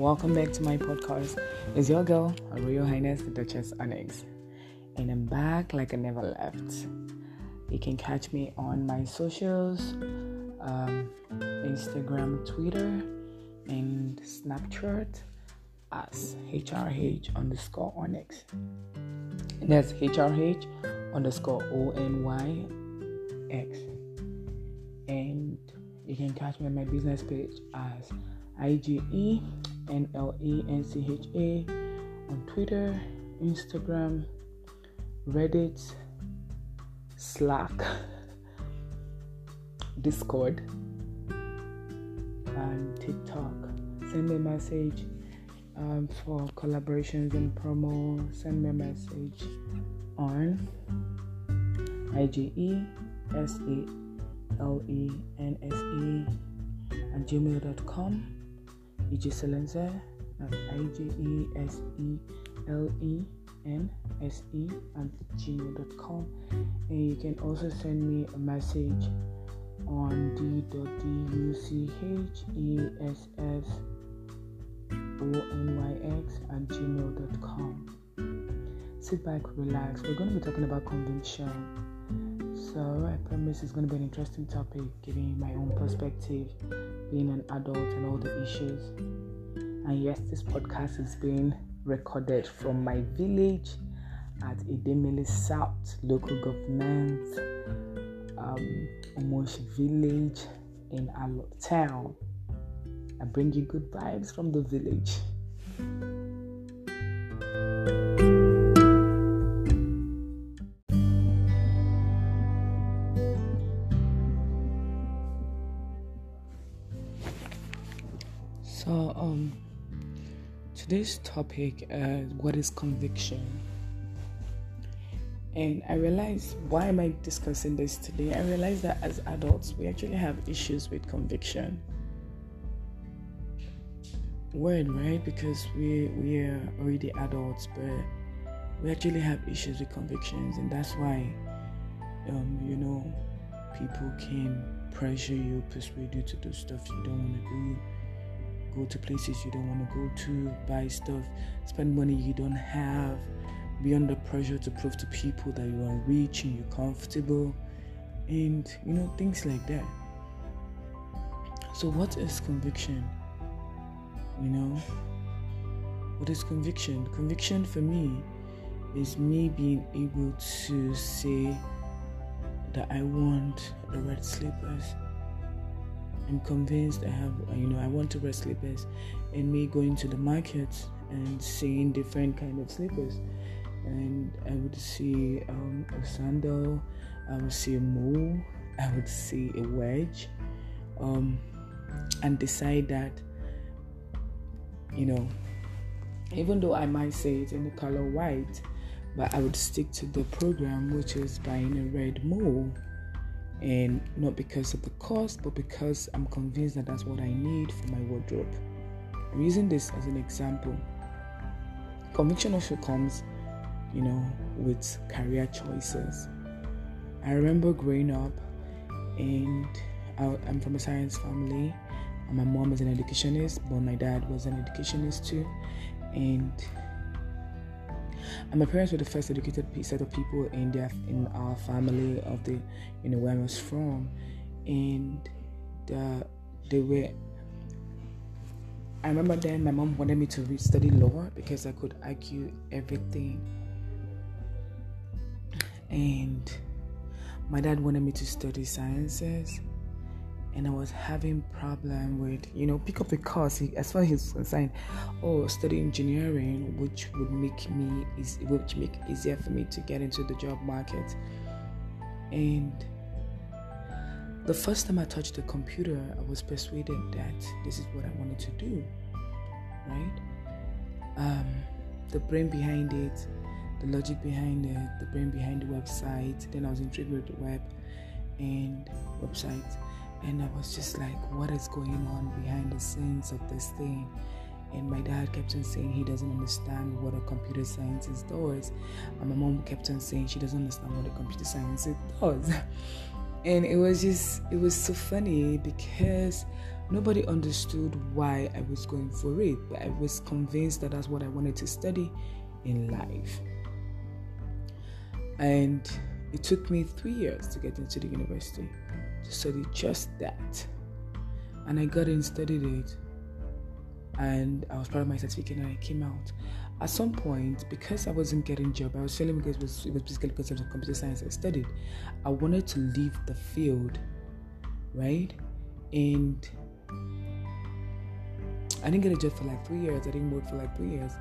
welcome back to my podcast. It's your girl, Royal Highness the Duchess Onyx, and I'm back like I never left. You can catch me on my socials um, Instagram, Twitter, and Snapchat as HRH underscore Onyx. And that's HRH underscore O N Y X. And you can catch me on my business page as IGE NLE on Twitter, Instagram, Reddit, Slack, Discord, and TikTok. Send me a message um, for collaborations and promo. Send me a message on IGE at gmail.com. Ijeselense, at I-J-E-S-E-L-E-N-S-E at gmail.com. And you can also send me a message on d.duchessonYx at gmail.com. Sit back, relax. We're going to be talking about conviction. So I promise it's going to be an interesting topic, giving my own perspective, being an adult and all the issues. And yes, this podcast is being recorded from my village at Idemili South local government, um, Omosh village in Alor town. I bring you good vibes from the village. Today's topic what is conviction? And I realize why am I discussing this today? I realize that as adults, we actually have issues with conviction. Word, right? Because we we are already adults, but we actually have issues with convictions, and that's why, um, you know, people can pressure you, persuade you to do stuff you don't want to do go to places you don't want to go to, buy stuff, spend money you don't have, be under pressure to prove to people that you are rich and you're comfortable, and you know, things like that. So, what is conviction? You know, what is conviction? Conviction for me is me being able to say that I want the red slippers I'm convinced I have, uh, you know, I want to wear slippers, and me going to the market and seeing different kind of slippers, and I would see um, a sandal, I would see a mole, I would see a wedge, um, and decide that, you know, even though I might say it's in the color white, but I would stick to the program, which is buying a red mole and not because of the cost, but because I'm convinced that that's what I need for my wardrobe. I'm using this as an example. Conviction also comes, you know, with career choices. I remember growing up, and I, I'm from a science family, and my mom is an educationist, but my dad was an educationist too, and and my parents were the first educated set of people in their in our family of the you know where I was from, and the, they were. I remember then my mom wanted me to study law because I could argue everything, and my dad wanted me to study sciences and I was having problem with you know pick up a course as far as he's concerned or oh, study engineering which would make me is which make easier for me to get into the job market. And the first time I touched the computer I was persuaded that this is what I wanted to do right? Um, the brain behind it the logic behind it the brain behind the website. Then I was intrigued with the web and websites and I was just like, what is going on behind the scenes of this thing? And my dad kept on saying he doesn't understand what a computer scientist does. And my mom kept on saying she doesn't understand what a computer scientist does. and it was just it was so funny because nobody understood why I was going for it, but I was convinced that that's what I wanted to study in life. And it took me three years to get into the university to study just that. And I got in, studied it, and I was proud of my certificate and I came out. At some point, because I wasn't getting job, I was feeling because it was, it was basically because of the computer science I studied. I wanted to leave the field, right? And I didn't get a job for like three years. I didn't work for like three years.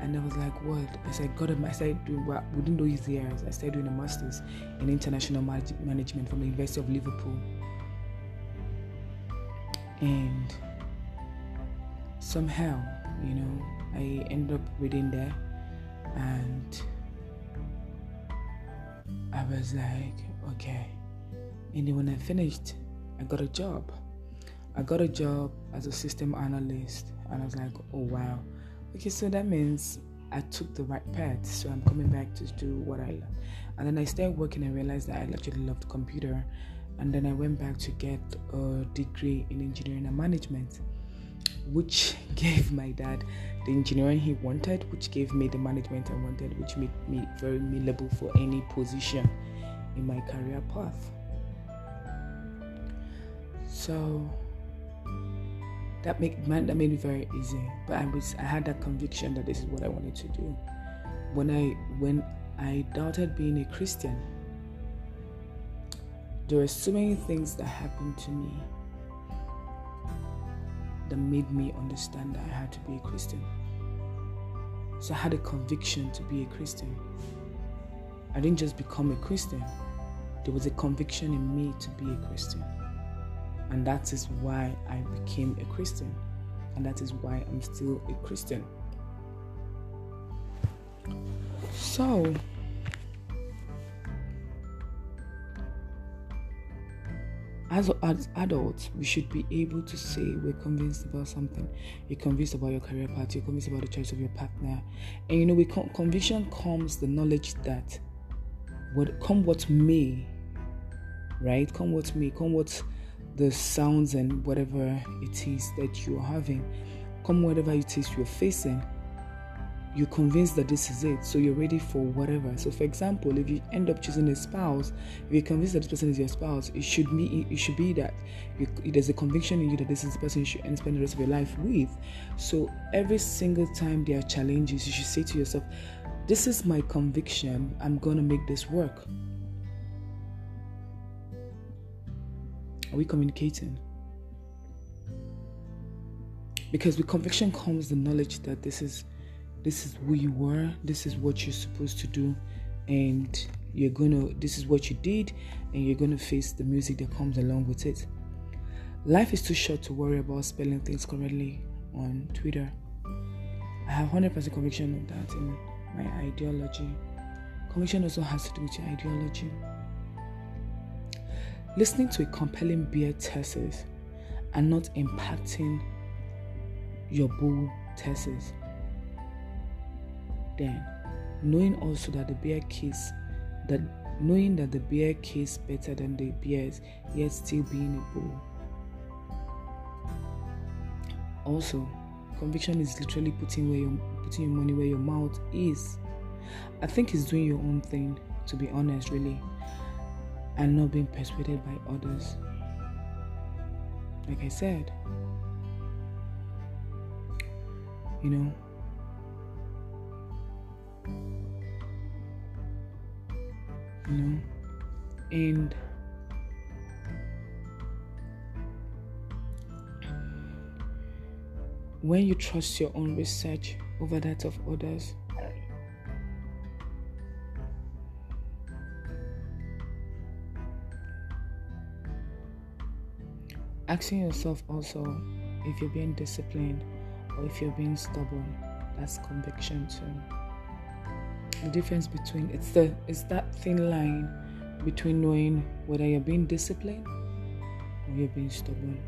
And I was like, what? I said, God, I started doing what within those years. I started doing a master's in international management from the University of Liverpool. And somehow, you know, I ended up reading there and I was like, okay. And then when I finished, I got a job. I got a job as a system analyst, and I was like, oh wow. Okay, so that means I took the right path. So I'm coming back to do what I love. And then I started working and realized that I actually loved computer. And then I went back to get a degree in engineering and management, which gave my dad the engineering he wanted, which gave me the management I wanted, which made me very malleable for any position in my career path. So that make that made it very easy. But I was I had that conviction that this is what I wanted to do. When I when I doubted being a Christian, there were so many things that happened to me that made me understand that I had to be a Christian. So I had a conviction to be a Christian. I didn't just become a Christian, there was a conviction in me to be a Christian. And that is why I became a Christian. And that is why I'm still a Christian. So, as, as adults, we should be able to say we're convinced about something. You're convinced about your career path, you're convinced about the choice of your partner. And you know, with conviction comes the knowledge that what come what may, right? Come what may, come what the sounds and whatever it is that you're having, come whatever it is you're facing, you're convinced that this is it. So you're ready for whatever. So, for example, if you end up choosing a spouse, if you're convinced that this person is your spouse, it should be it should be that you, there's a conviction in you that this is the person you should spend the rest of your life with. So every single time there are challenges, you should say to yourself, "This is my conviction. I'm gonna make this work." Are we communicating? Because with conviction comes the knowledge that this is this is who you were, this is what you're supposed to do, and you're gonna this is what you did, and you're gonna face the music that comes along with it. Life is too short to worry about spelling things correctly on Twitter. I have 100% conviction of that in my ideology. Conviction also has to do with your ideology. Listening to a compelling bear thesis and not impacting your bull thesis. Then, knowing also that the bear case, that knowing that the bear case better than the bears, yet still being a bull. Also, conviction is literally putting where your putting your money where your mouth is. I think it's doing your own thing, to be honest, really and not being persuaded by others. Like I said, you know, you know, and when you trust your own research over that of others, Asking yourself also if you're being disciplined or if you're being stubborn, that's conviction too. The difference between it's the it's that thin line between knowing whether you're being disciplined or you're being stubborn.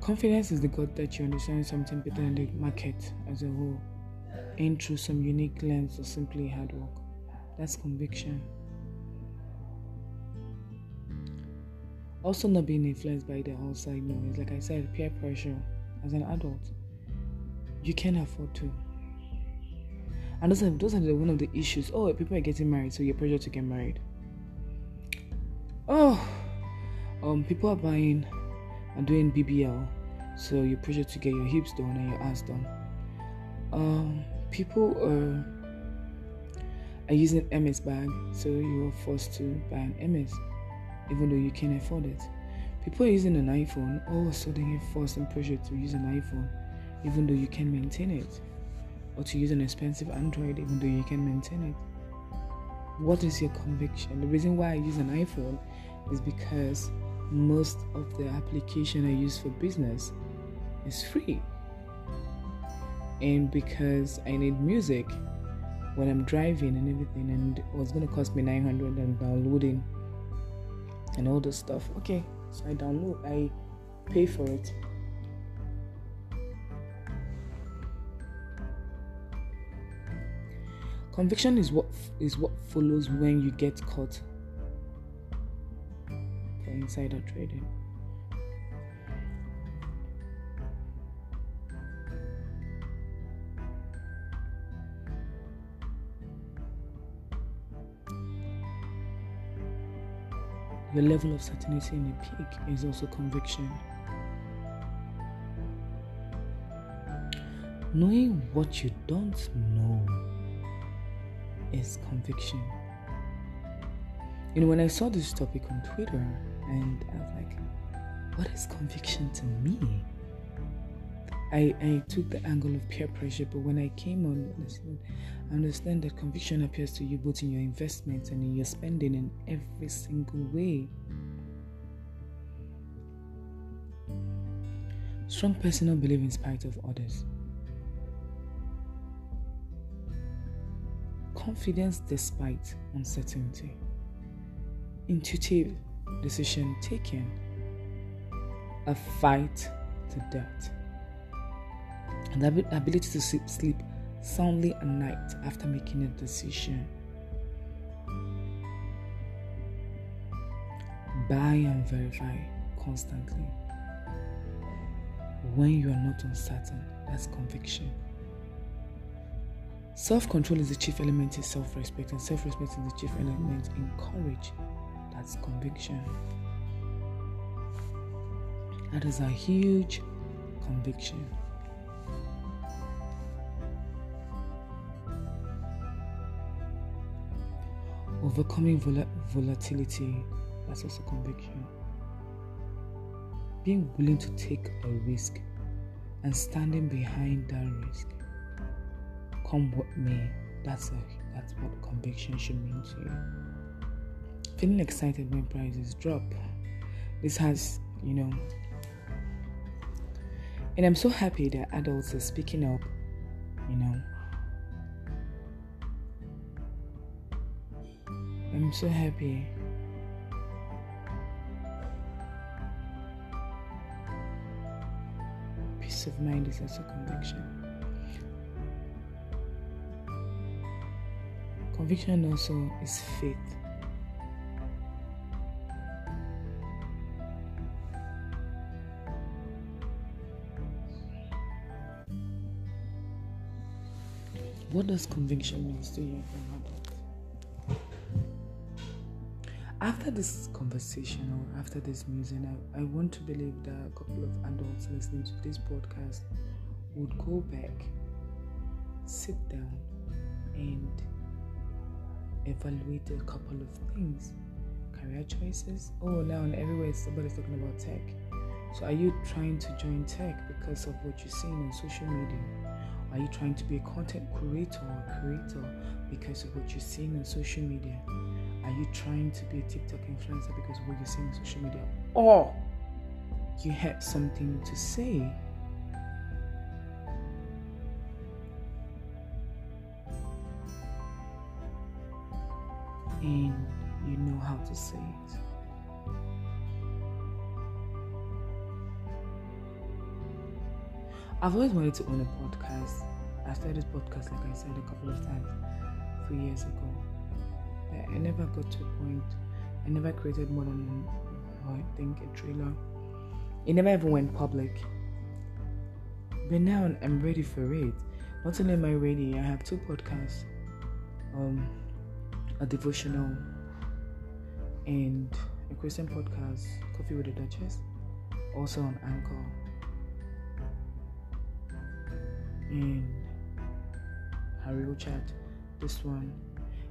Confidence is the God that you understand something better than the market as a whole. In through some unique lens or simply hard work. That's conviction. Also, not being influenced by the outside noise. Like I said, peer pressure as an adult, you can afford to. And those are, those are one of the issues. Oh, people are getting married, so you're pressured to get married. Oh, um, people are buying and doing BBL, so you're pressured to get your hips done and your ass done. Um, people are are using Hermès bag, so you are forced to buy an Hermès, even though you can't afford it. People are using an iPhone, oh, so they get forced and pressured to use an iPhone, even though you can maintain it, or to use an expensive Android, even though you can maintain it. What is your conviction? The reason why I use an iPhone is because most of the application I use for business is free. And because I need music when I'm driving and everything, and it was to cost me 900 and downloading and all this stuff. Okay, so I download, I pay for it. Conviction is what is what follows when you get caught for insider trading. Your level of certainty in a peak is also conviction. Knowing what you don't know is conviction. Know, when I saw this topic on Twitter, and I was like, what is conviction to me? I, I took the angle of peer pressure, but when I came on, listen, I understand that conviction appears to you both in your investments and in your spending in every single way. Strong personal belief in spite of others. Confidence despite uncertainty. Intuitive decision taking. A fight to death. And the ability to sleep soundly at night after making a decision. Buy and verify constantly. When you are not uncertain, that's conviction. Self control is the chief element in self respect, and self respect is the chief element in courage. That's conviction. That is a huge conviction. Overcoming vol- volatility, that's also conviction. Being willing to take a risk and standing behind that risk. Come what may, that's, a, that's what conviction should mean to you. Feeling excited when prices drop. This has, you know, and I'm so happy that adults are speaking up, you know, I'm so happy. Peace of mind is also conviction. Conviction also is faith. What does conviction mean to you? After this conversation or after this music, I, I want to believe that a couple of adults listening to this podcast would go back, sit down, and evaluate a couple of things. Career choices. Oh, now everywhere somebody's talking about tech. So, are you trying to join tech because of what you're seeing on social media? Are you trying to be a content creator or creator because of what you're seeing on social media? Are you trying to be a TikTok influencer because what you're seeing on social media? Or you have something to say? And you know how to say it. I've always wanted to own a podcast. I started this podcast, like I said a couple of times, three years ago. I, never got to a point. I never created more than, I think, a trailer. It never even went public. But now I'm ready for it. Not only am I ready, I have two podcasts, um, a devotional, and a Christian podcast, Coffee with the Duchess, also on Anchor. And Harry Chat, this one.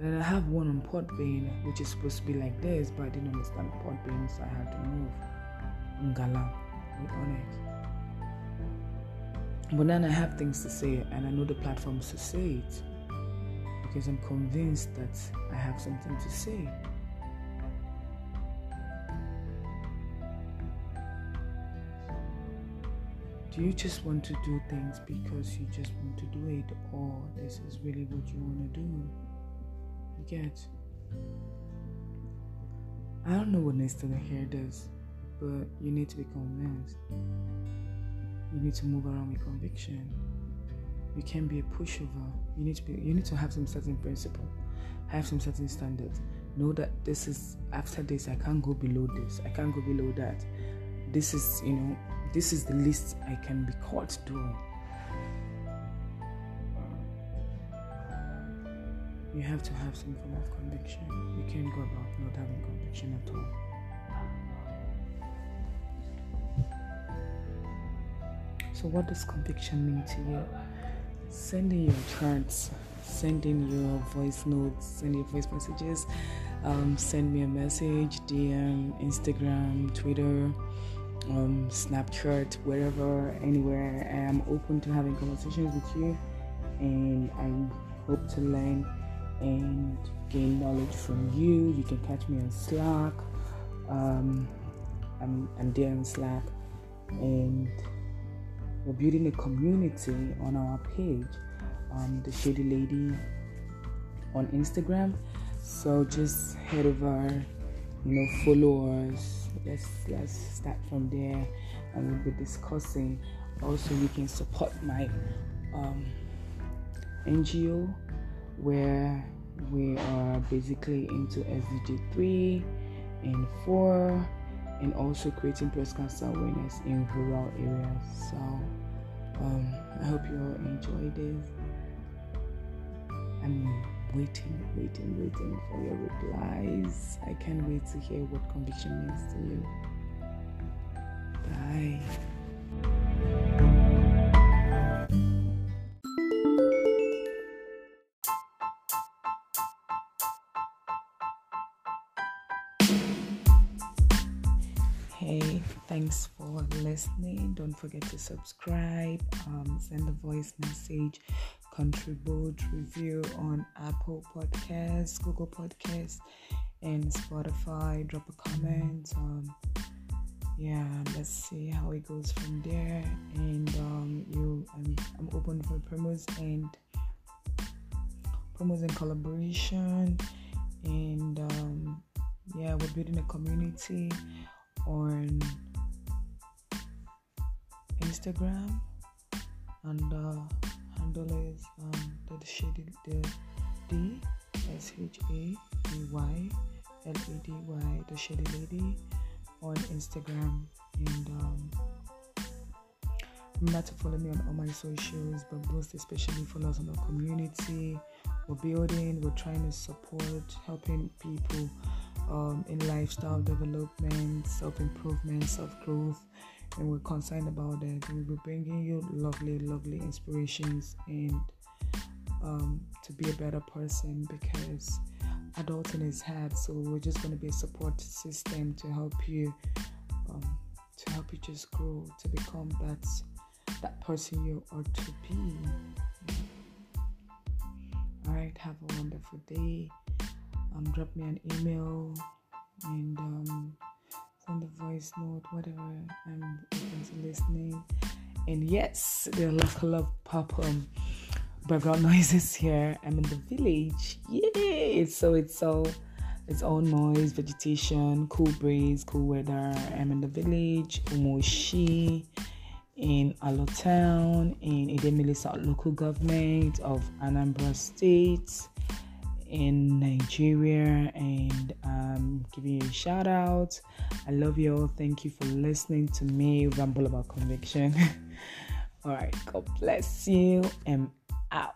Then I have one on Podbean, which is supposed to be like this, but I didn't understand Podbean, so I had to move. Ngala with Onyx. But then I have things to say, and I know the platforms to say it because I'm convinced that I have something to say. Do you just want to do things because you just want to do it, or this is really what you want to do? I don't know what needs to the hair does, but you need to be convinced. You need to move around with conviction. You can't be a pushover. You need to be. You need to have some certain principle, have some certain standards. Know that this is after this. I can't go below this. I can't go below that. This is you know this is the least I can be caught doing. You have to have some form of conviction. You can't go about not having conviction at all. So, what does conviction mean to you? Sending your charts, sending your voice notes, sending voice messages, um, send me a message, DM, Instagram, Twitter um, Snapchat, wherever, anywhere. I am open to having conversations with you, and I hope to learn and gain knowledge from you. You can catch me on Slack. Um, I'm, I'm there on Slack, and we're building a community on our page, um, the Shady Lady on Instagram. So just head over, you know, follow us let's let's start from there and we'll be discussing also you can support my um, ngo where we are basically into sdg 3 and 4 and also creating breast cancer awareness in rural areas so um, i hope you all enjoy this i'm waiting, waiting, waiting for your replies. I can't wait to hear what conviction means to you. Bye. Don't forget to subscribe, um, send a voice message, contribute, review on Apple Podcasts, Google Podcasts, and Spotify. Drop a comment. Um, yeah, let's see how it goes from there. And um, you, I'm, I'm open for promos and promos and collaboration. And um, yeah, we're building a community on Instagram and. Uh, handle is um, the shady the D S H A D Y L A D Y the shady lady on Instagram and um, remember to follow me on all my socials but most especially follow us on our community we're building we're trying to support helping people um, in lifestyle development self-improvement self-growth and we're concerned about that. We'll be bringing you lovely, lovely inspirations and um, to be a better person because adulting is hard. So we're just going to be a support system to help you, um, to help you just grow to become that that person you are to be. All right, have a wonderful day. Um, drop me an email and um, on the voice note, whatever. I'm open to listening. And yes, there are a lot of pop um, background noises here. I'm in the village. Yay! So it's all it's all noise, vegetation, cool breeze, cool weather. I'm in the village, Umoshi, in Alor Town, in Idemili South Local Government of Anambra State, in Nigeria, and um, giving you a shout out. I love you all. Thank you for listening to me ramble about conviction. all right, God bless you. I'm out.